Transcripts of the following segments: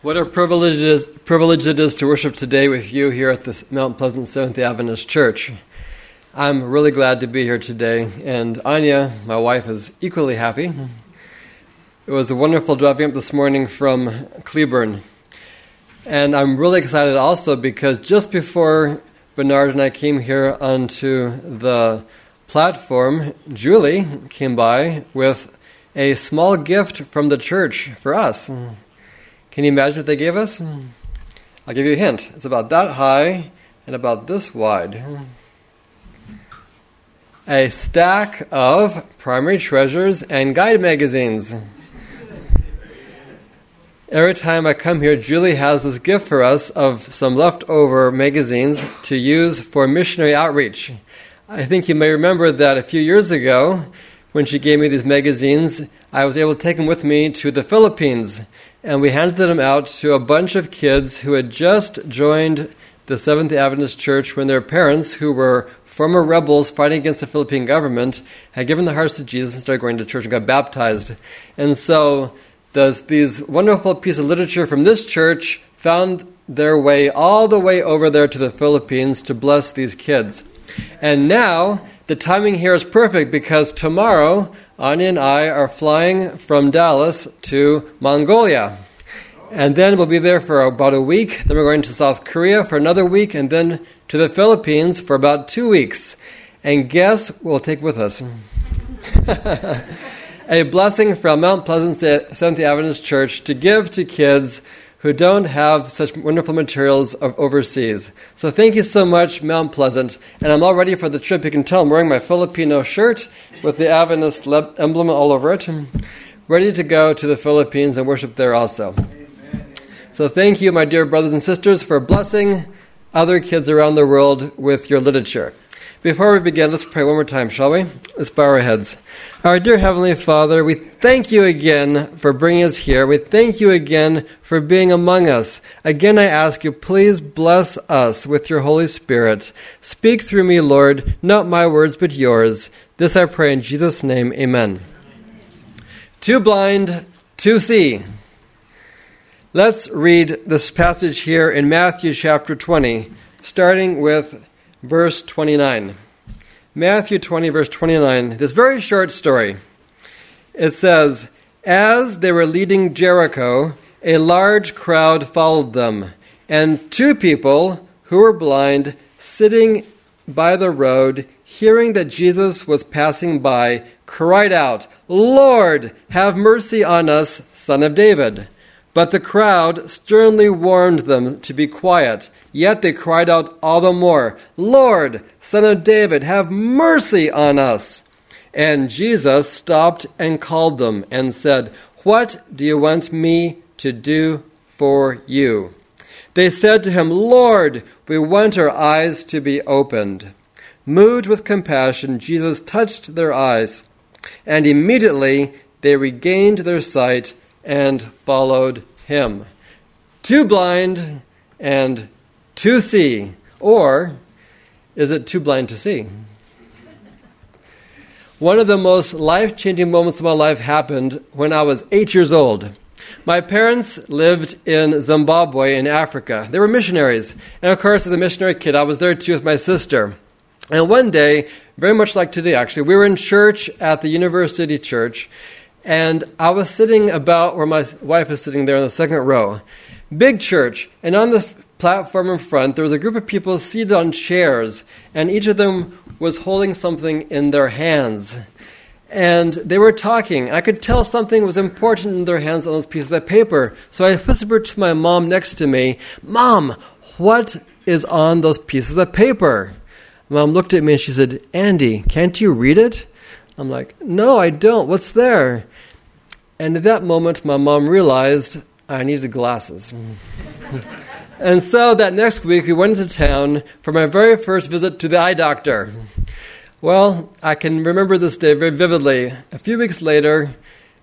What a privilege it, is, privilege it is to worship today with you here at the Mount Pleasant Seventh Adventist Church. I'm really glad to be here today, and Anya, my wife, is equally happy. It was a wonderful driving up this morning from Cleburne. And I'm really excited also because just before Bernard and I came here onto the platform, Julie came by with a small gift from the church for us. Can you imagine what they gave us? Hmm. I'll give you a hint. It's about that high and about this wide. Hmm. A stack of primary treasures and guide magazines. Every time I come here, Julie has this gift for us of some leftover magazines to use for missionary outreach. I think you may remember that a few years ago, when she gave me these magazines, I was able to take them with me to the Philippines and we handed them out to a bunch of kids who had just joined the Seventh Adventist Church when their parents, who were former rebels fighting against the Philippine government, had given their hearts to Jesus and started going to church and got baptized. And so those, these wonderful pieces of literature from this church found their way all the way over there to the Philippines to bless these kids. And now the timing here is perfect because tomorrow Anya and I are flying from Dallas to Mongolia. And then we'll be there for about a week. Then we're going to South Korea for another week, and then to the Philippines for about two weeks. And guess we'll take with us? a blessing from Mount Pleasant Seventh Adventist Church to give to kids who don't have such wonderful materials overseas. So thank you so much, Mount Pleasant. And I'm all ready for the trip. You can tell I'm wearing my Filipino shirt with the Adventist emblem all over it. Ready to go to the Philippines and worship there also. Amen. So thank you, my dear brothers and sisters, for blessing other kids around the world with your literature. Before we begin, let's pray one more time, shall we? Let's bow our heads. Our dear Heavenly Father, we thank you again for bringing us here. We thank you again for being among us. Again, I ask you, please bless us with your Holy Spirit. Speak through me, Lord, not my words, but yours. This I pray in Jesus' name, amen. Too blind to see. Let's read this passage here in Matthew chapter 20, starting with verse 29. Matthew 20, verse 29, this very short story. It says, As they were leading Jericho, a large crowd followed them, and two people who were blind, sitting by the road, hearing that Jesus was passing by, cried out, Lord, have mercy on us, son of David. But the crowd sternly warned them to be quiet. Yet they cried out all the more, Lord, Son of David, have mercy on us. And Jesus stopped and called them and said, What do you want me to do for you? They said to him, Lord, we want our eyes to be opened. Moved with compassion, Jesus touched their eyes, and immediately they regained their sight and followed him. Too blind and to see? Or is it too blind to see? One of the most life changing moments of my life happened when I was eight years old. My parents lived in Zimbabwe in Africa. They were missionaries. And of course, as a missionary kid, I was there too with my sister. And one day, very much like today actually, we were in church at the University Church, and I was sitting about where my wife is sitting there in the second row. Big church, and on the platform in front, there was a group of people seated on chairs, and each of them was holding something in their hands. And they were talking. I could tell something was important in their hands on those pieces of paper. So I whispered to my mom next to me, Mom, what is on those pieces of paper? Mom looked at me and she said, Andy, can't you read it? I'm like, No, I don't. What's there? And at that moment, my mom realized I needed glasses. And so that next week, we went into town for my very first visit to the eye doctor. Well, I can remember this day very vividly. A few weeks later,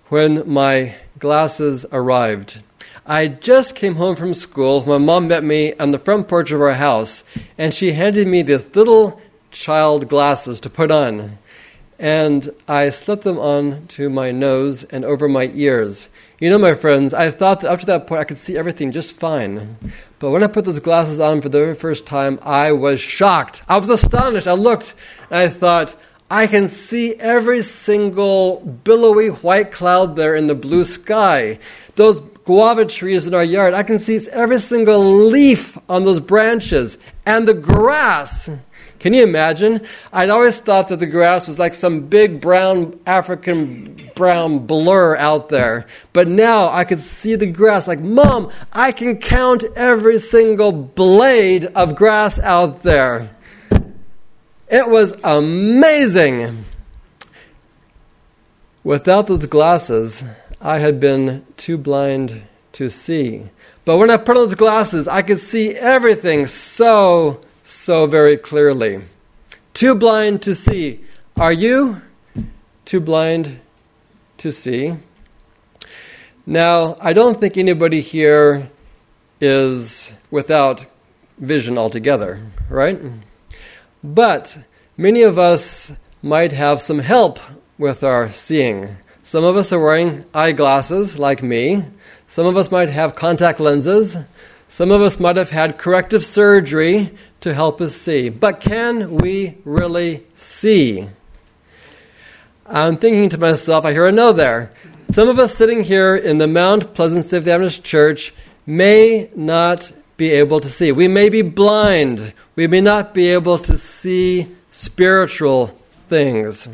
when my glasses arrived, I just came home from school. My mom met me on the front porch of our house, and she handed me these little child glasses to put on. And I slipped them on to my nose and over my ears. You know, my friends, I thought that up to that point I could see everything just fine. But when I put those glasses on for the very first time, I was shocked. I was astonished. I looked and I thought, I can see every single billowy white cloud there in the blue sky. Those guava trees in our yard, I can see every single leaf on those branches and the grass. Can you imagine? I'd always thought that the grass was like some big brown African brown blur out there. But now I could see the grass like, Mom, I can count every single blade of grass out there. It was amazing. Without those glasses, I had been too blind to see. But when I put on those glasses, I could see everything so, so very clearly. Too blind to see. Are you too blind to see? Now, I don't think anybody here is without vision altogether, right? But many of us might have some help with our seeing. Some of us are wearing eyeglasses, like me. Some of us might have contact lenses. Some of us might have had corrective surgery to help us see. But can we really see? I'm thinking to myself, I hear a no there. Some of us sitting here in the Mount Pleasant Seventh Adventist Church may not be able to see. We may be blind. We may not be able to see spiritual things.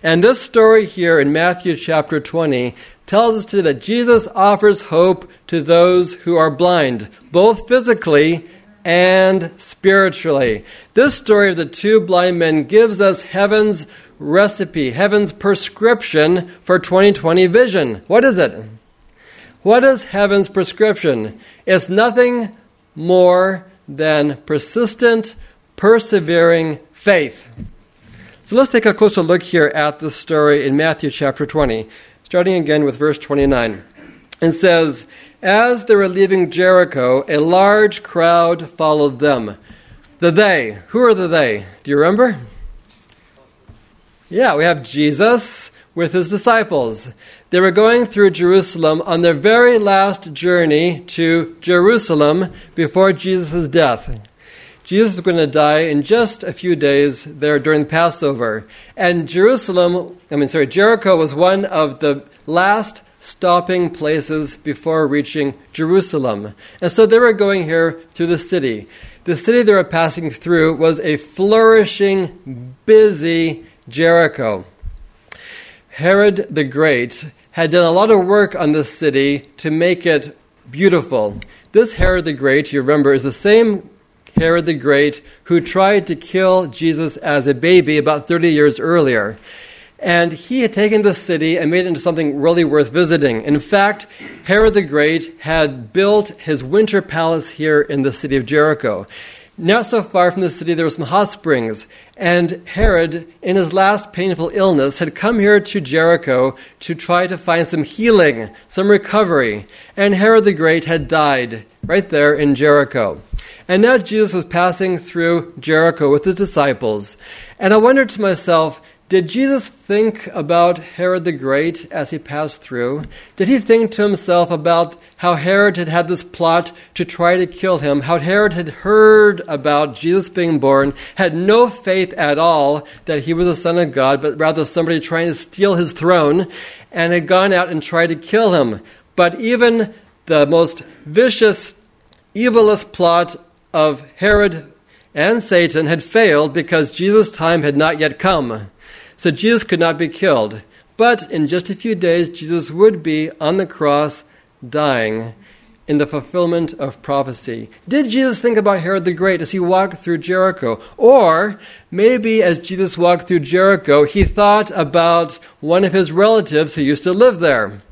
And this story here in Matthew chapter 20 tells us today that Jesus offers hope to those who are blind, both physically and spiritually. This story of the two blind men gives us heaven's recipe, heaven's prescription for 2020 vision. What is it? What is heaven's prescription? It's nothing more than persistent, persevering faith. So let's take a closer look here at the story in Matthew chapter 20, starting again with verse 29. It says, As they were leaving Jericho, a large crowd followed them. The they. Who are the they? Do you remember? Yeah, we have Jesus with his disciples. They were going through Jerusalem on their very last journey to Jerusalem before Jesus' death. Jesus is going to die in just a few days there during the Passover. And Jerusalem, I mean, sorry, Jericho was one of the last stopping places before reaching Jerusalem. And so they were going here through the city. The city they were passing through was a flourishing, busy Jericho. Herod the Great had done a lot of work on this city to make it beautiful. This Herod the Great, you remember, is the same Herod the Great who tried to kill Jesus as a baby about 30 years earlier. And he had taken the city and made it into something really worth visiting. In fact, Herod the Great had built his winter palace here in the city of Jericho. Not so far from the city, there were some hot springs. And Herod, in his last painful illness, had come here to Jericho to try to find some healing, some recovery. And Herod the Great had died right there in Jericho. And now Jesus was passing through Jericho with his disciples. And I wondered to myself, did Jesus think about Herod the Great as he passed through? Did he think to himself about how Herod had had this plot to try to kill him, how Herod had heard about Jesus being born, had no faith at all that he was the Son of God, but rather somebody trying to steal his throne, and had gone out and tried to kill him? But even the most vicious, evilest plot of Herod and Satan had failed because Jesus' time had not yet come. So Jesus could not be killed. But in just a few days, Jesus would be on the cross dying in the fulfillment of prophecy. Did Jesus think about Herod the Great as he walked through Jericho? Or maybe as Jesus walked through Jericho, he thought about one of his relatives who used to live there.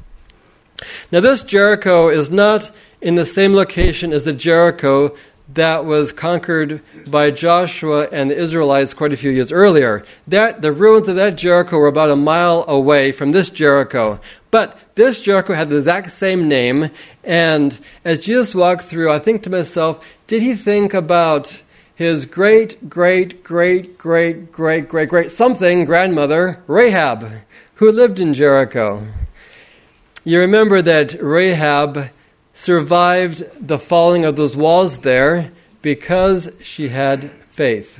Now, this Jericho is not in the same location as the Jericho that was conquered by Joshua and the Israelites quite a few years earlier. That the ruins of that Jericho were about a mile away from this Jericho. But this Jericho had the exact same name, and as Jesus walked through, I think to myself, did he think about his great, great, great, great, great, great, great something grandmother, Rahab, who lived in Jericho? You remember that Rahab survived the falling of those walls there because she had faith.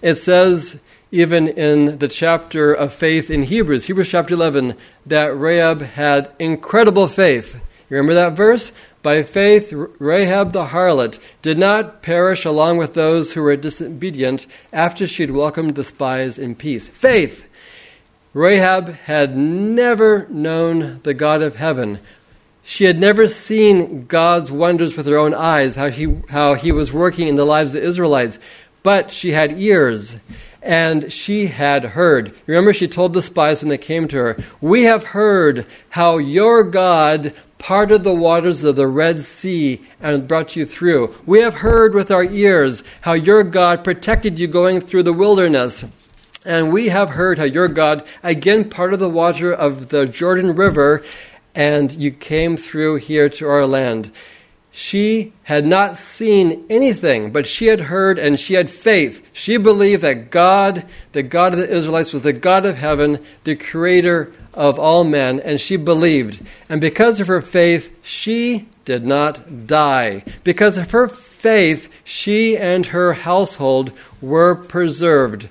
It says, even in the chapter of faith in Hebrews, Hebrews chapter 11, that Rahab had incredible faith. You remember that verse? By faith, Rahab the harlot did not perish along with those who were disobedient after she had welcomed the spies in peace. Faith! Rahab had never known the God of heaven. She had never seen God's wonders with her own eyes, how he, how he was working in the lives of the Israelites. But she had ears and she had heard. Remember, she told the spies when they came to her, We have heard how your God parted the waters of the Red Sea and brought you through. We have heard with our ears how your God protected you going through the wilderness. And we have heard how your God again parted the water of the Jordan River and you came through here to our land. She had not seen anything, but she had heard and she had faith. She believed that God, the God of the Israelites, was the God of heaven, the creator of all men, and she believed. And because of her faith, she did not die. Because of her faith, she and her household were preserved.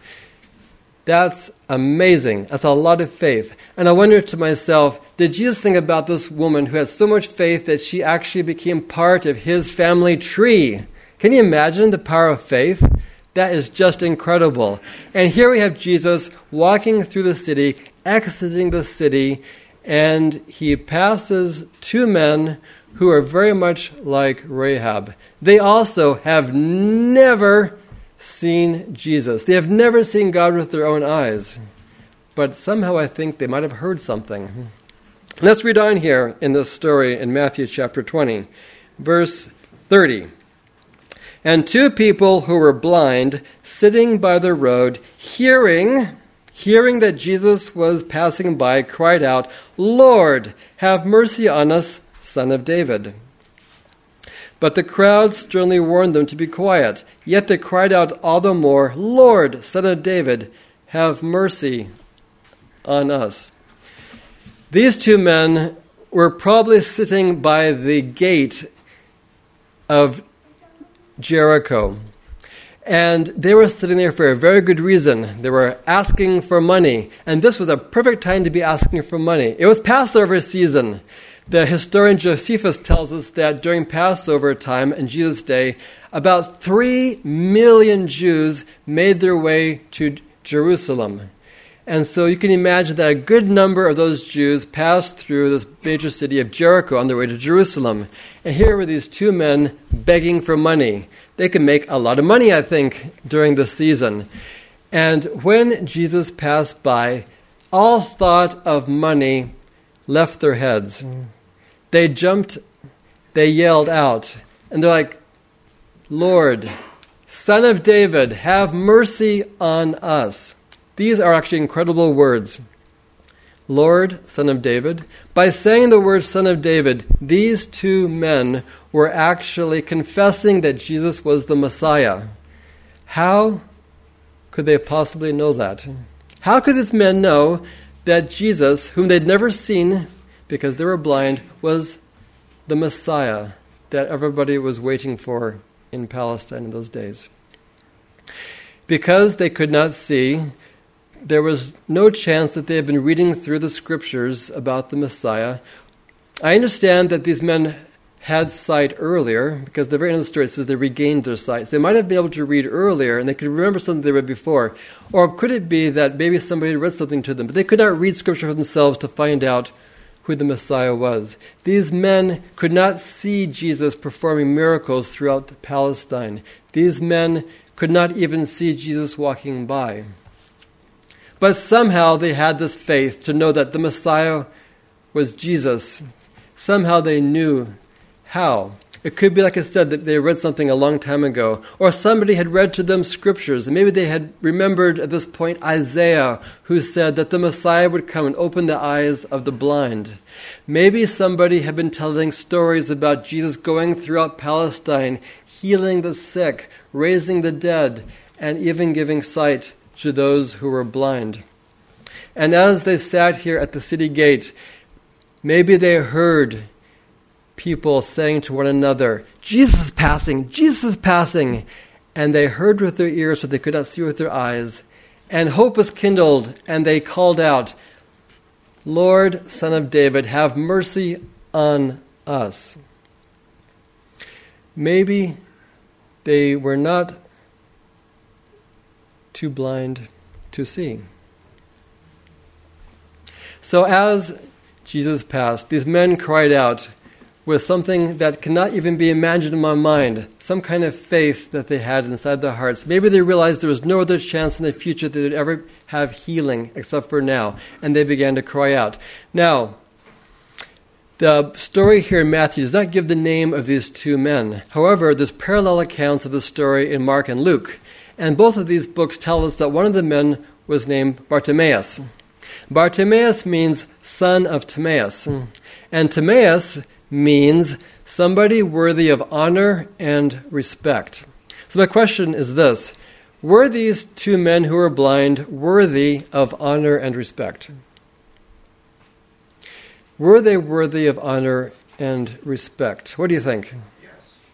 That's amazing. That's a lot of faith. And I wonder to myself, did Jesus think about this woman who had so much faith that she actually became part of his family tree? Can you imagine the power of faith? That is just incredible. And here we have Jesus walking through the city, exiting the city, and he passes two men who are very much like Rahab. They also have never seen Jesus. They have never seen God with their own eyes. But somehow I think they might have heard something. Let's read on here in this story in Matthew chapter 20, verse 30. And two people who were blind, sitting by the road, hearing, hearing that Jesus was passing by, cried out, Lord, have mercy on us, son of David. But the crowd sternly warned them to be quiet. Yet they cried out all the more, Lord, son of David, have mercy on us. These two men were probably sitting by the gate of Jericho. And they were sitting there for a very good reason. They were asking for money. And this was a perfect time to be asking for money. It was Passover season. The historian Josephus tells us that during Passover time in Jesus' day, about three million Jews made their way to Jerusalem. And so you can imagine that a good number of those Jews passed through this major city of Jericho on their way to Jerusalem. And here were these two men begging for money. They could make a lot of money, I think, during the season. And when Jesus passed by, all thought of money left their heads. Mm. They jumped, they yelled out, and they're like, Lord, Son of David, have mercy on us. These are actually incredible words. Lord, Son of David. By saying the word Son of David, these two men were actually confessing that Jesus was the Messiah. How could they possibly know that? How could these men know that Jesus, whom they'd never seen because they were blind, was the Messiah that everybody was waiting for in Palestine in those days? Because they could not see, there was no chance that they had been reading through the scriptures about the Messiah. I understand that these men had sight earlier, because the very end of the story says they regained their sight. So they might have been able to read earlier and they could remember something they read before. Or could it be that maybe somebody read something to them, but they could not read scripture for themselves to find out who the Messiah was? These men could not see Jesus performing miracles throughout Palestine. These men could not even see Jesus walking by. But somehow they had this faith to know that the Messiah was Jesus. Somehow they knew how. It could be, like I said, that they read something a long time ago, or somebody had read to them scriptures, and maybe they had remembered at this point Isaiah, who said that the Messiah would come and open the eyes of the blind. Maybe somebody had been telling stories about Jesus going throughout Palestine, healing the sick, raising the dead, and even giving sight to those who were blind. And as they sat here at the city gate, Maybe they heard people saying to one another, Jesus is passing, Jesus is passing. And they heard with their ears what they could not see with their eyes. And hope was kindled, and they called out, Lord, Son of David, have mercy on us. Maybe they were not too blind to see. So as Jesus passed, these men cried out with something that cannot even be imagined in my mind, some kind of faith that they had inside their hearts. Maybe they realized there was no other chance in the future that they'd ever have healing except for now, and they began to cry out. Now, the story here in Matthew does not give the name of these two men. However, there's parallel accounts of the story in Mark and Luke. And both of these books tell us that one of the men was named Bartimaeus. Bartimaeus means son of Timaeus. And Timaeus means somebody worthy of honor and respect. So my question is this Were these two men who were blind worthy of honor and respect? Were they worthy of honor and respect? What do you think? Yes,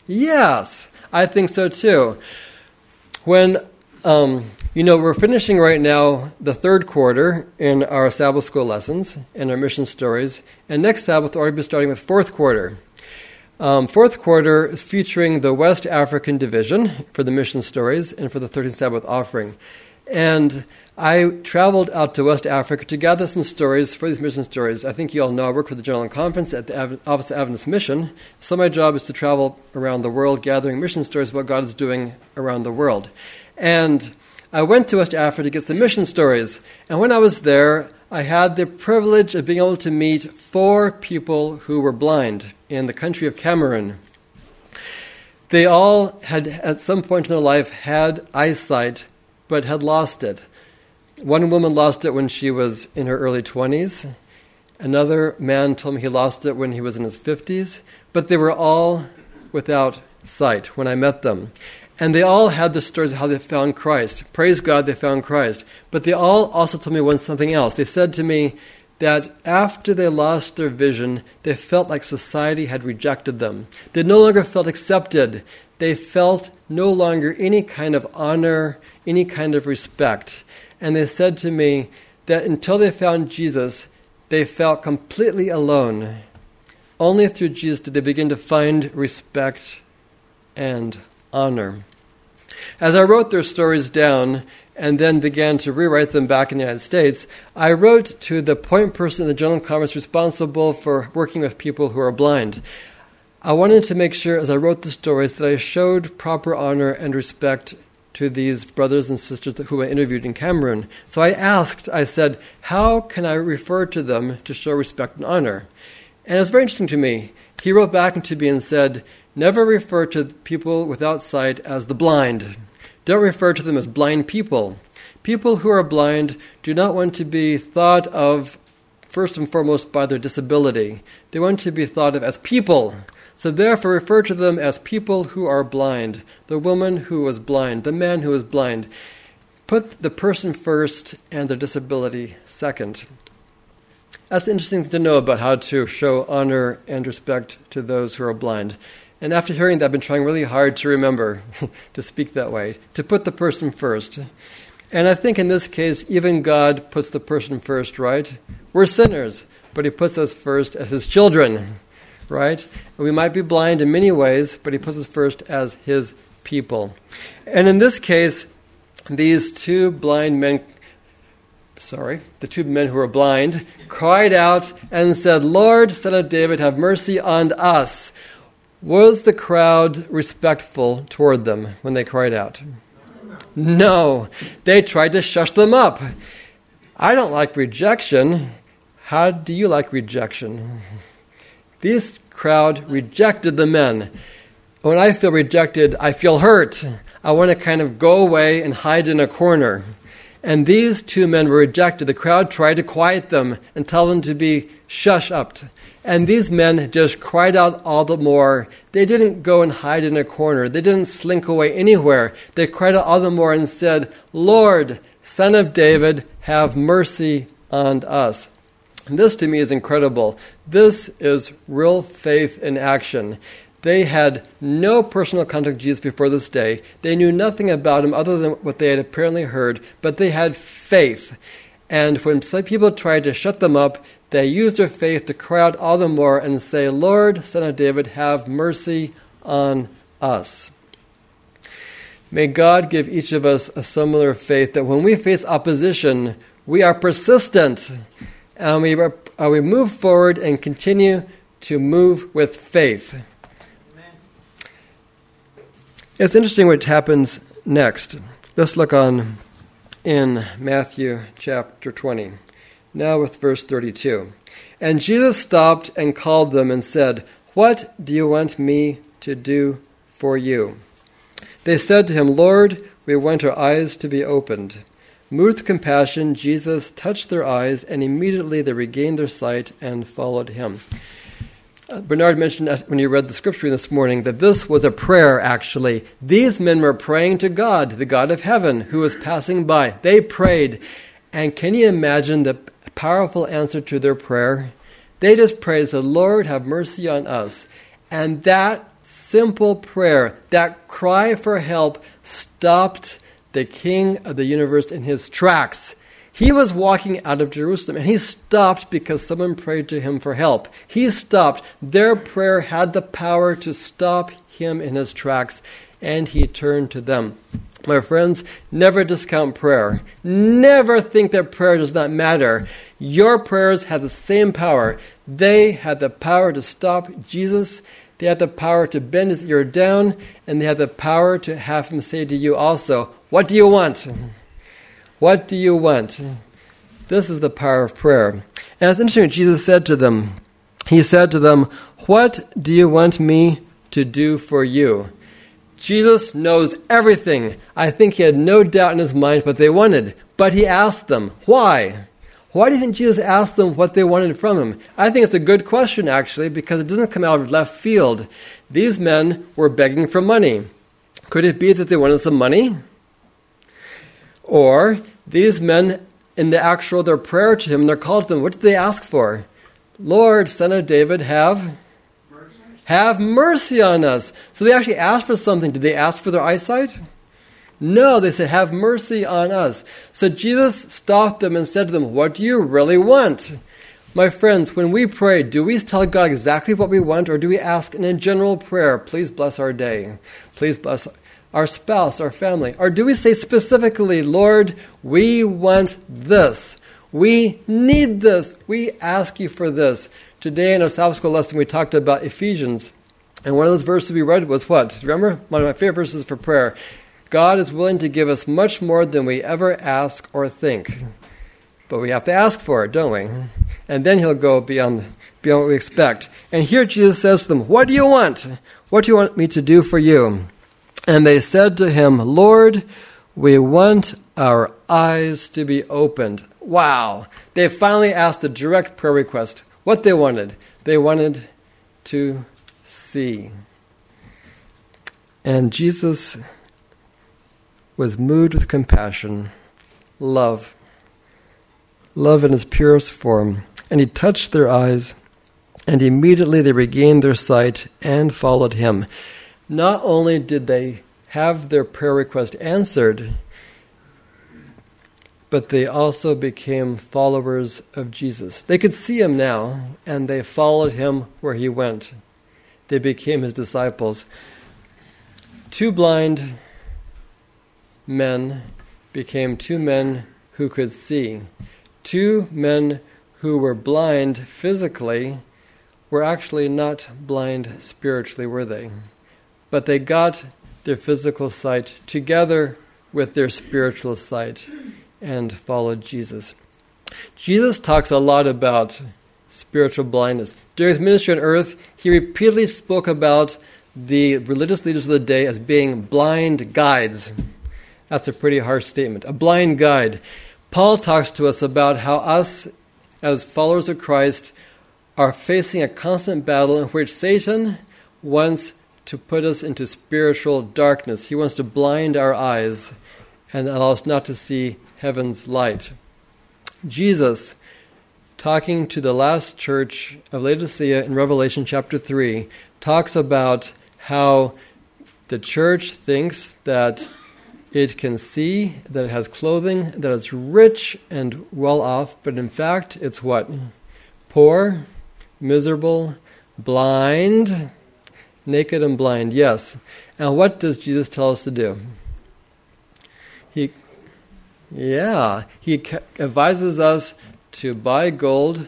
yes I think so too. When, um, you know, we're finishing right now the third quarter in our Sabbath school lessons and our mission stories, and next Sabbath we'll be starting with fourth quarter. Um, fourth quarter is featuring the West African division for the mission stories and for the 13th Sabbath offering. And I traveled out to West Africa to gather some stories for these mission stories. I think you all know I work for the General Conference at the Office of Adventist Mission. So my job is to travel around the world gathering mission stories about what God is doing around the world. And I went to West Africa to get some mission stories. And when I was there, I had the privilege of being able to meet four people who were blind in the country of Cameroon. They all had, at some point in their life, had eyesight, but had lost it. One woman lost it when she was in her early 20s. Another man told me he lost it when he was in his 50s. But they were all without sight when I met them. And they all had the stories of how they found Christ. Praise God, they found Christ. But they all also told me one something else. They said to me that after they lost their vision, they felt like society had rejected them. They no longer felt accepted. They felt no longer any kind of honor, any kind of respect and they said to me that until they found Jesus, they felt completely alone. Only through Jesus did they begin to find respect and honor. As I wrote their stories down and then began to rewrite them back in the United States, I wrote to the point person in the General Conference responsible for working with people who are blind. I wanted to make sure as I wrote the stories that I showed proper honor and respect to these brothers and sisters who I interviewed in Cameroon. So I asked, I said, how can I refer to them to show respect and honor? And it was very interesting to me. He wrote back to me and said, never refer to people without sight as the blind. Don't refer to them as blind people. People who are blind do not want to be thought of first and foremost by their disability. They want to be thought of as people so therefore refer to them as people who are blind, the woman who was blind, the man who was blind. Put the person first and their disability second. That's interesting to know about how to show honor and respect to those who are blind. And after hearing that, I've been trying really hard to remember to speak that way, to put the person first. And I think in this case, even God puts the person first, right? We're sinners, but He puts us first as His children right? We might be blind in many ways, but he puts us first as his people. And in this case, these two blind men, sorry, the two men who were blind, cried out and said, Lord, son of David, have mercy on us. Was the crowd respectful toward them when they cried out? No. They tried to shush them up. I don't like rejection. How do you like rejection? This crowd rejected the men. When I feel rejected, I feel hurt. I want to kind of go away and hide in a corner. And these two men were rejected. The crowd tried to quiet them and tell them to be shush up. And these men just cried out all the more. They didn't go and hide in a corner. They didn't slink away anywhere. They cried out all the more and said, Lord, Son of David, have mercy on us. And this to me is incredible. This is real faith in action. They had no personal contact with Jesus before this day. They knew nothing about him other than what they had apparently heard, but they had faith. And when some people tried to shut them up, they used their faith to cry out all the more and say, Lord, Son of David, have mercy on us. May God give each of us a similar faith that when we face opposition, we are persistent and we, uh, we move forward and continue to move with faith. Amen. It's interesting what happens next. Let's look on in Matthew chapter 20. Now with verse 32. And Jesus stopped and called them and said, What do you want me to do for you? They said to him, Lord, we want our eyes to be opened. Moved with compassion, Jesus touched their eyes, and immediately they regained their sight and followed him. Uh, Bernard mentioned when he read the scripture this morning that this was a prayer, actually. These men were praying to God, the God of heaven, who was passing by. They prayed. And can you imagine the powerful answer to their prayer? They just prayed, said, Lord, have mercy on us. And that simple prayer, that cry for help, stopped the king of the universe in his tracks. He was walking out of Jerusalem and he stopped because someone prayed to him for help. He stopped. Their prayer had the power to stop him in his tracks and he turned to them. My friends, never discount prayer. Never think that prayer does not matter. Your prayers have the same power. They had the power to stop Jesus they had the power to bend his ear down, and they had the power to have him say to you also, What do you want? What do you want? This is the power of prayer. And it's interesting Jesus said to them. He said to them, What do you want me to do for you? Jesus knows everything. I think he had no doubt in his mind what they wanted. But he asked them, Why? Why do you think Jesus asked them what they wanted from him? I think it's a good question, actually, because it doesn't come out of left field. These men were begging for money. Could it be that they wanted some money? Or these men, in the actual their prayer to him, their call to him, what did they ask for? Lord, son of David, have mercy. have mercy on us. So they actually asked for something. Did they ask for their eyesight? No, they said, Have mercy on us. So Jesus stopped them and said to them, What do you really want? My friends, when we pray, do we tell God exactly what we want, or do we ask in a general prayer, Please bless our day? Please bless our spouse, our family? Or do we say specifically, Lord, we want this? We need this. We ask you for this. Today in our Sabbath school lesson, we talked about Ephesians. And one of those verses we read was what? Remember? One of my favorite verses for prayer. God is willing to give us much more than we ever ask or think. But we have to ask for it, don't we? And then He'll go beyond, beyond what we expect. And here Jesus says to them, What do you want? What do you want me to do for you? And they said to him, Lord, we want our eyes to be opened. Wow. They finally asked a direct prayer request. What they wanted. They wanted to see. And Jesus was moved with compassion, love, love in its purest form, and he touched their eyes, and immediately they regained their sight and followed him. Not only did they have their prayer request answered, but they also became followers of Jesus. They could see him now, and they followed him where he went. They became his disciples. Two blind men became two men who could see. Two men who were blind physically were actually not blind spiritually, were they? But they got their physical sight together with their spiritual sight and followed Jesus. Jesus talks a lot about spiritual blindness. During his ministry on earth, he repeatedly spoke about the religious leaders of the day as being blind guides. That's a pretty harsh statement. A blind guide. Paul talks to us about how us, as followers of Christ, are facing a constant battle in which Satan wants to put us into spiritual darkness. He wants to blind our eyes and allow us not to see heaven's light. Jesus talking to the last church of Laodicea in Revelation chapter 3, talks about how the church thinks that it can see, that it has clothing, that it's rich and well off, but in fact, it's what? Poor, miserable, blind, naked and blind, yes. And what does Jesus tell us to do? He, yeah, he advises us to buy gold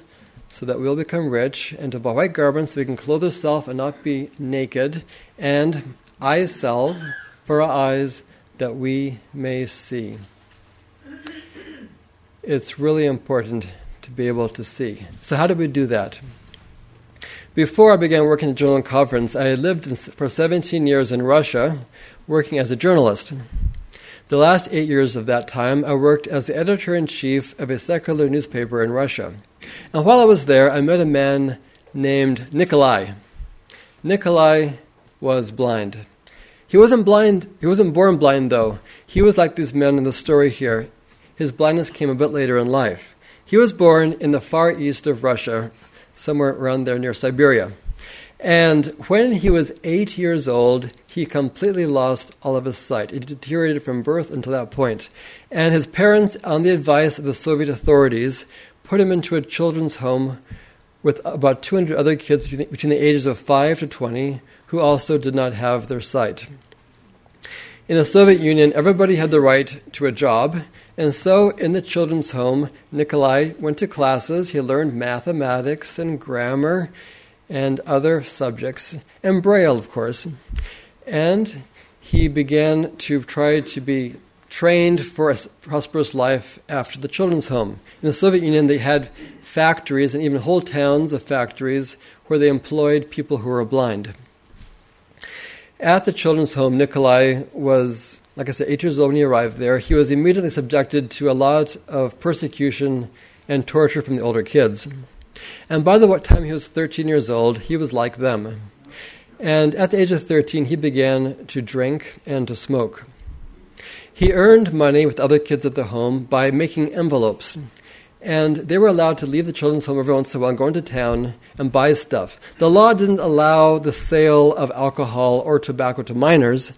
so that we'll become rich, and to buy white garments so we can clothe ourselves and not be naked, and eye salve for our eyes that we may see. It's really important to be able to see. So, how do we do that? Before I began working at the General Conference, I had lived in, for 17 years in Russia, working as a journalist. The last eight years of that time, I worked as the editor in chief of a secular newspaper in Russia. And while I was there, I met a man named Nikolai. Nikolai was blind. He wasn't blind, he wasn't born blind though. He was like these men in the story here. His blindness came a bit later in life. He was born in the far east of Russia, somewhere around there near Siberia. And when he was eight years old, he completely lost all of his sight. It deteriorated from birth until that point. And his parents, on the advice of the Soviet authorities, put him into a children's home with about 200 other kids between the ages of 5 to 20 who also did not have their sight. In the Soviet Union, everybody had the right to a job, and so in the children's home, Nikolai went to classes. He learned mathematics and grammar and other subjects, and Braille, of course. And he began to try to be trained for a prosperous life after the children's home. In the Soviet Union, they had factories and even whole towns of factories where they employed people who were blind. At the children's home, Nikolai was, like I said, eight years old when he arrived there. He was immediately subjected to a lot of persecution and torture from the older kids. And by the time he was 13 years old, he was like them. And at the age of 13, he began to drink and to smoke. He earned money with other kids at the home by making envelopes. And they were allowed to leave the children's home every once in a while and go into town and buy stuff. The law didn't allow the sale of alcohol or tobacco to minors,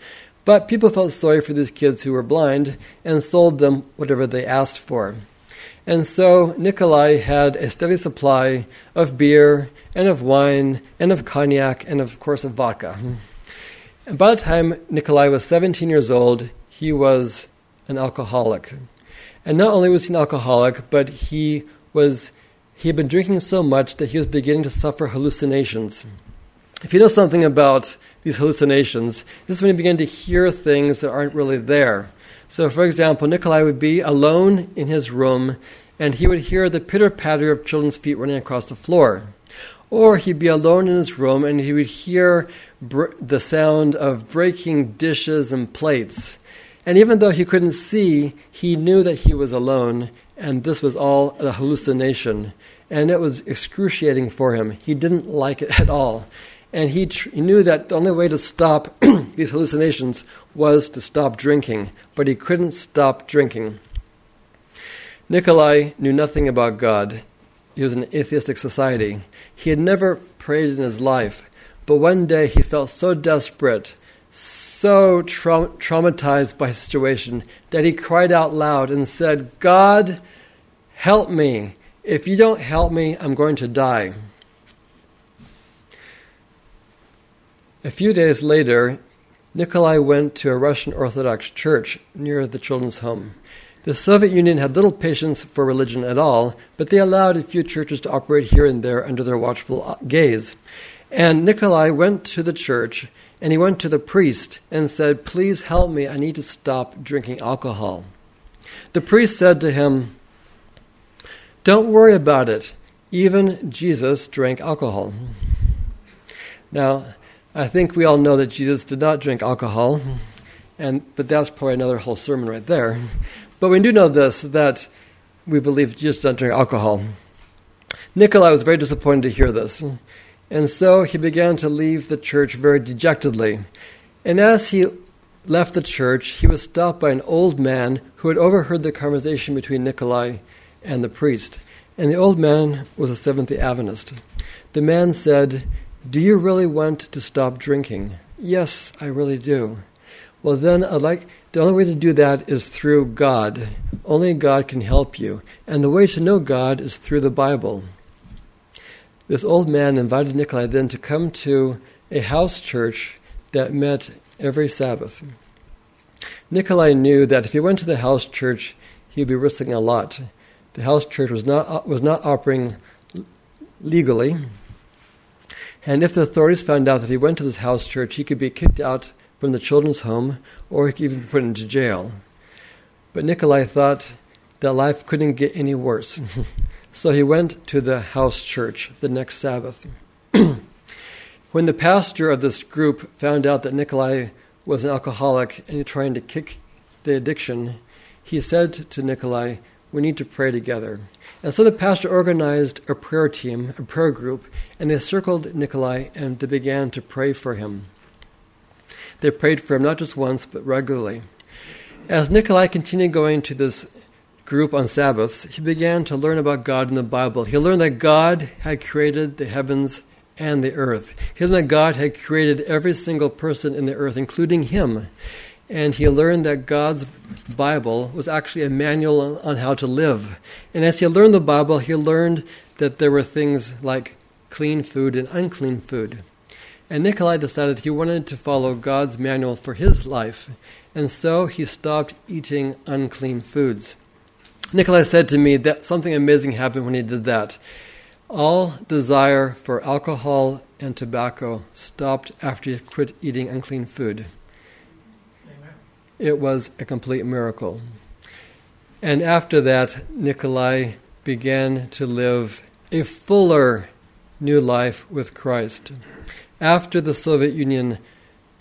but people felt sorry for these kids who were blind and sold them whatever they asked for. And so Nikolai had a steady supply of beer and of wine and of cognac and, of course, of vodka. And by the time Nikolai was 17 years old, he was an alcoholic. And not only was he an alcoholic, but he was he had been drinking so much that he was beginning to suffer hallucinations. If you know something about these hallucinations, this is when he began to hear things that aren't really there. So, for example, Nikolai would be alone in his room and he would hear the pitter patter of children's feet running across the floor. Or he'd be alone in his room and he would hear br- the sound of breaking dishes and plates. And even though he couldn't see, he knew that he was alone, and this was all a hallucination. And it was excruciating for him. He didn't like it at all. And he, tr- he knew that the only way to stop these hallucinations was to stop drinking, but he couldn't stop drinking. Nikolai knew nothing about God. He was an atheistic society. He had never prayed in his life, but one day he felt so desperate, so tra- traumatized by his situation, that he cried out loud and said, God, help me. If you don't help me, I'm going to die. A few days later, Nikolai went to a Russian Orthodox church near the children's home. The Soviet Union had little patience for religion at all, but they allowed a few churches to operate here and there under their watchful gaze. And Nikolai went to the church and he went to the priest and said, Please help me, I need to stop drinking alcohol. The priest said to him, Don't worry about it. Even Jesus drank alcohol. Now, I think we all know that Jesus did not drink alcohol, and but that's probably another whole sermon right there. But we do know this that we believe Jesus did not drink alcohol. Nikolai was very disappointed to hear this, and so he began to leave the church very dejectedly. And as he left the church, he was stopped by an old man who had overheard the conversation between Nikolai and the priest. and the old man was a Seventh day Adventist. The man said, Do you really want to stop drinking? Yes, I really do. Well, then I'd like the only way to do that is through God. Only God can help you. And the way to know God is through the Bible. This old man invited Nikolai then to come to a house church that met every Sabbath. Nikolai knew that if he went to the house church, he'd be risking a lot. The house church was not, was not operating legally. And if the authorities found out that he went to this house church, he could be kicked out from the children's home or he could even be put into jail. But Nikolai thought that life couldn't get any worse. so he went to the house church the next Sabbath. when the pastor of this group found out that Nikolai was an alcoholic and he trying to kick the addiction, he said to Nikolai, We need to pray together. And so the pastor organized a prayer team, a prayer group, and they circled Nikolai and they began to pray for him. They prayed for him not just once, but regularly. As Nikolai continued going to this group on Sabbaths, he began to learn about God in the Bible. He learned that God had created the heavens and the earth. He learned that God had created every single person in the earth, including him. And he learned that God's Bible was actually a manual on how to live. And as he learned the Bible, he learned that there were things like clean food and unclean food. And Nikolai decided he wanted to follow God's manual for his life, and so he stopped eating unclean foods. Nikolai said to me that something amazing happened when he did that. All desire for alcohol and tobacco stopped after he quit eating unclean food. It was a complete miracle. And after that, Nikolai began to live a fuller new life with Christ. After the Soviet Union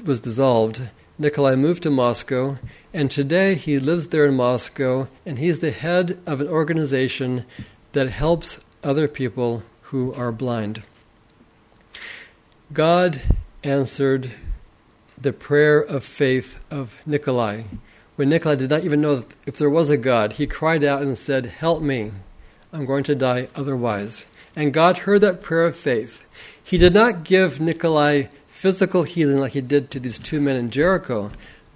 was dissolved, Nikolai moved to Moscow, and today he lives there in Moscow, and he's the head of an organization that helps other people who are blind. God answered the prayer of faith of Nikolai. When Nikolai did not even know if there was a God, he cried out and said, Help me, I'm going to die otherwise. And God heard that prayer of faith. He did not give Nikolai physical healing like he did to these two men in Jericho,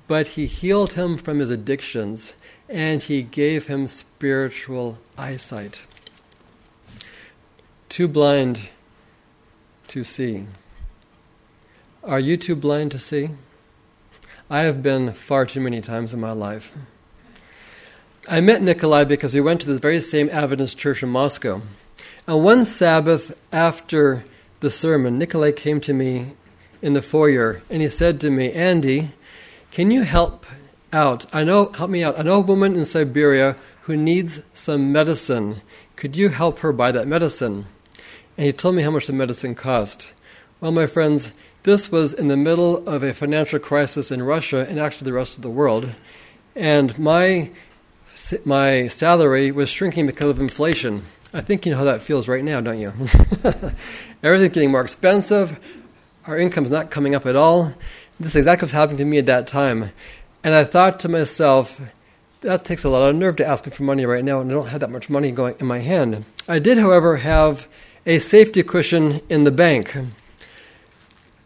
but he healed him from his addictions and he gave him spiritual eyesight too blind to see. Are you too blind to see? I have been far too many times in my life. I met Nikolai because we went to the very same Adventist church in Moscow. And one Sabbath after the sermon, Nikolai came to me in the foyer and he said to me, Andy, can you help out? I know, help me out. I know a woman in Siberia who needs some medicine. Could you help her buy that medicine? and he told me how much the medicine cost. Well, my friends, this was in the middle of a financial crisis in Russia and actually the rest of the world, and my my salary was shrinking because of inflation. I think you know how that feels right now, don't you? Everything's getting more expensive. Our income's not coming up at all. This is exactly what's happening to me at that time. And I thought to myself, that takes a lot of nerve to ask me for money right now, and I don't have that much money going in my hand. I did, however, have a safety cushion in the bank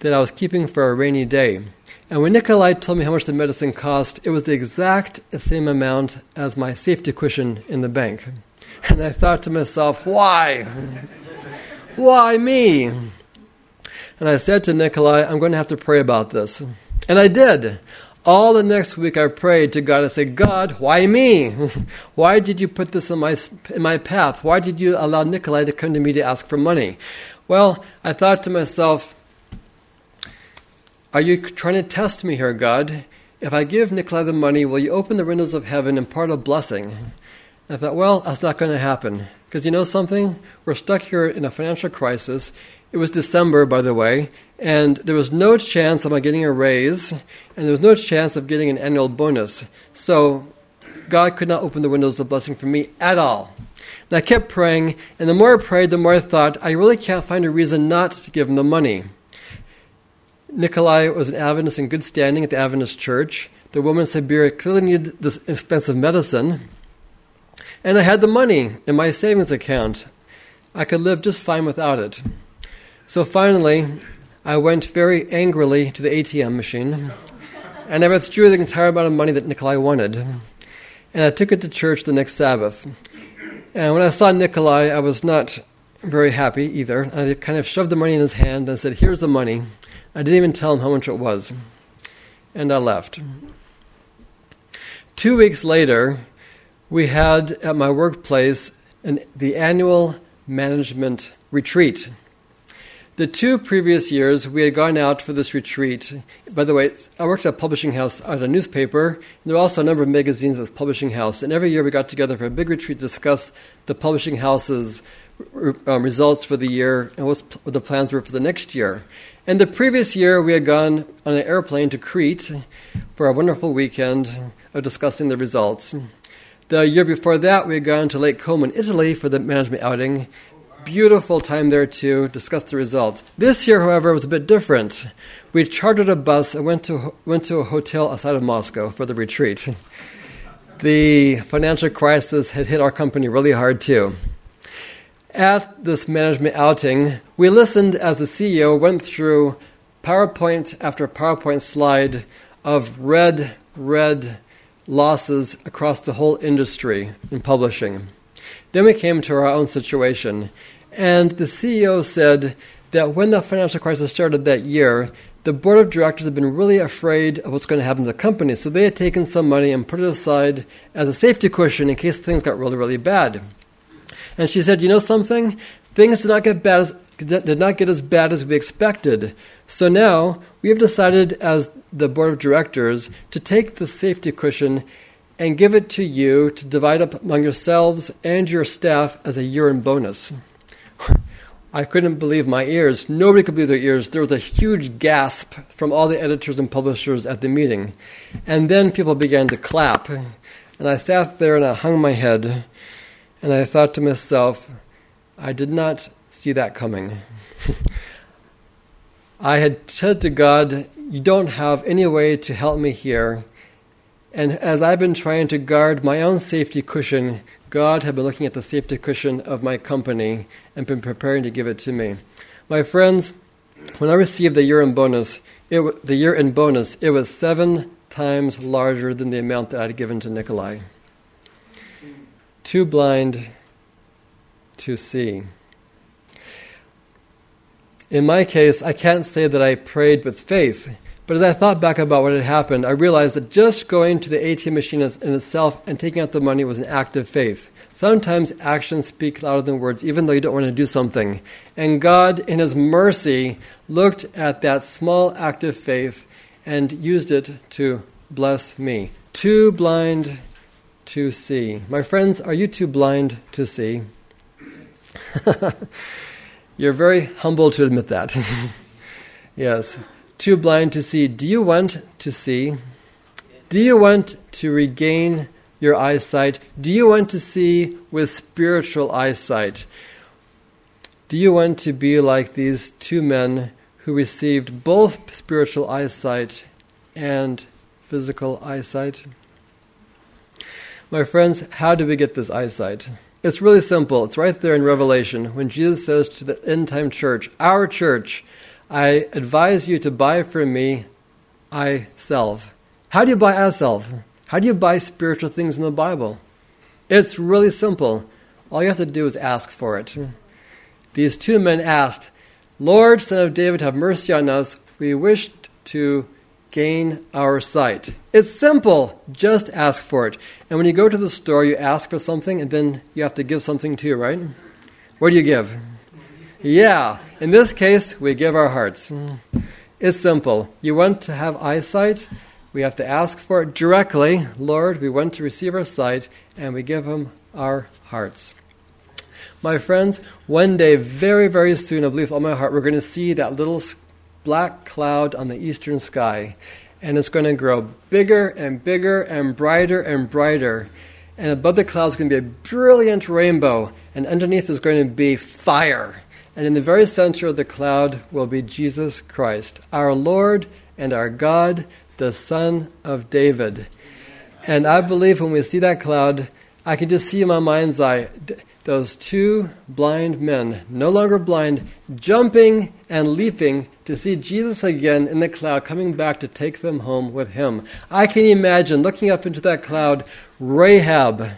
that I was keeping for a rainy day. And when Nikolai told me how much the medicine cost, it was the exact same amount as my safety cushion in the bank. And I thought to myself, why? why me? And I said to Nikolai, I'm going to have to pray about this. And I did. All the next week, I prayed to God. I said, God, why me? why did you put this in my, in my path? Why did you allow Nikolai to come to me to ask for money? Well, I thought to myself, are you trying to test me here, God? If I give Nikolai the money, will you open the windows of heaven and part a blessing? And I thought, well, that's not going to happen. Because you know something? We're stuck here in a financial crisis. It was December, by the way, and there was no chance of my getting a raise, and there was no chance of getting an annual bonus. So God could not open the windows of blessing for me at all. And I kept praying, and the more I prayed, the more I thought, I really can't find a reason not to give him the money. Nikolai was an Adventist in good standing at the Adventist church. The woman in Siberia clearly needed this expensive medicine. And I had the money in my savings account. I could live just fine without it. So finally, I went very angrily to the ATM machine and I withdrew the entire amount of money that Nikolai wanted. And I took it to church the next Sabbath. And when I saw Nikolai, I was not very happy either. I kind of shoved the money in his hand and said, Here's the money. I didn't even tell him how much it was. And I left. Two weeks later, we had at my workplace an, the annual management retreat. The two previous years, we had gone out for this retreat. By the way, I worked at a publishing house at a newspaper, and there were also a number of magazines at this publishing house. And every year we got together for a big retreat to discuss the publishing house's um, results for the year and what the plans were for the next year. And the previous year, we had gone on an airplane to Crete for a wonderful weekend of discussing the results. The year before that, we had gone to Lake Como in Italy for the management outing, beautiful time there to discuss the results. This year, however, was a bit different. We chartered a bus and went to, went to a hotel outside of Moscow for the retreat. The financial crisis had hit our company really hard, too. At this management outing, we listened as the CEO went through PowerPoint after PowerPoint slide of red, red losses across the whole industry in publishing. Then we came to our own situation, and the CEO said that when the financial crisis started that year, the board of directors had been really afraid of what's going to happen to the company. So they had taken some money and put it aside as a safety cushion in case things got really, really bad. And she said, You know something? Things did not get bad as, did not get as bad as we expected. So now we have decided as the board of directors to take the safety cushion and give it to you to divide up among yourselves and your staff as a year in bonus. I couldn't believe my ears. Nobody could believe their ears. There was a huge gasp from all the editors and publishers at the meeting. And then people began to clap. And I sat there and I hung my head. And I thought to myself, I did not see that coming. I had said to God, You don't have any way to help me here. And as I've been trying to guard my own safety cushion, God had been looking at the safety cushion of my company and been preparing to give it to me. My friends, when I received the year-end bonus, it, the year-end bonus, it was seven times larger than the amount that I had given to Nikolai. Too blind to see. In my case, I can't say that I prayed with faith but as I thought back about what had happened, I realized that just going to the ATM machine in itself and taking out the money was an act of faith. Sometimes actions speak louder than words, even though you don't want to do something. And God, in His mercy, looked at that small act of faith and used it to bless me. Too blind to see. My friends, are you too blind to see? You're very humble to admit that. yes too blind to see. Do you want to see? Do you want to regain your eyesight? Do you want to see with spiritual eyesight? Do you want to be like these two men who received both spiritual eyesight and physical eyesight? My friends, how do we get this eyesight? It's really simple. It's right there in Revelation when Jesus says to the end time church, our church, I advise you to buy from me eye salve. How do you buy eye salve? How do you buy spiritual things in the Bible? It's really simple. All you have to do is ask for it. These two men asked, Lord, son of David, have mercy on us. We wish to gain our sight. It's simple. Just ask for it. And when you go to the store, you ask for something, and then you have to give something to you, right? What do you give? Yeah, in this case, we give our hearts. It's simple. You want to have eyesight? We have to ask for it directly. Lord, we want to receive our sight, and we give Him our hearts. My friends, one day, very, very soon, I believe all my heart, we're going to see that little black cloud on the eastern sky. And it's going to grow bigger and bigger and brighter and brighter. And above the clouds is going to be a brilliant rainbow. And underneath is going to be fire. And in the very center of the cloud will be Jesus Christ, our Lord and our God, the Son of David. And I believe when we see that cloud, I can just see in my mind's eye those two blind men, no longer blind, jumping and leaping to see Jesus again in the cloud, coming back to take them home with him. I can imagine looking up into that cloud, Rahab,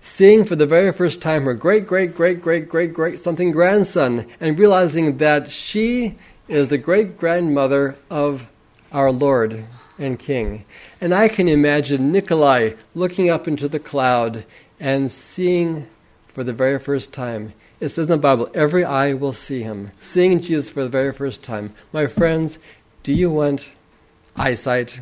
seeing for the very first time her great, great, great, great, great, great something grandson, and realizing that she is the great grandmother of our Lord and King. And I can imagine Nikolai looking up into the cloud and seeing for the very first time. It says in the Bible, every eye will see him, seeing Jesus for the very first time. My friends, do you want eyesight?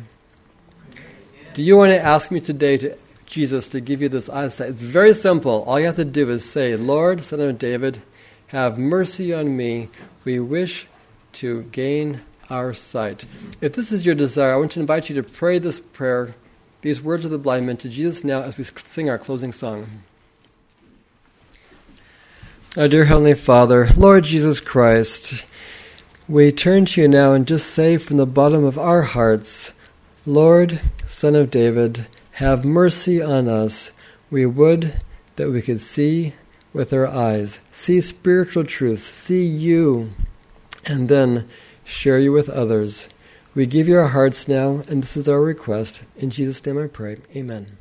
Do you want to ask me today to Jesus to give you this eyesight? It's very simple. All you have to do is say, Lord, Son of David, have mercy on me. We wish to gain our sight. If this is your desire, I want to invite you to pray this prayer these words of the blind men to Jesus now as we sing our closing song. Our dear Heavenly Father, Lord Jesus Christ, we turn to you now and just say from the bottom of our hearts, Lord, Son of David, have mercy on us. We would that we could see with our eyes, see spiritual truths, see you, and then share you with others. We give you our hearts now, and this is our request. In Jesus' name I pray. Amen.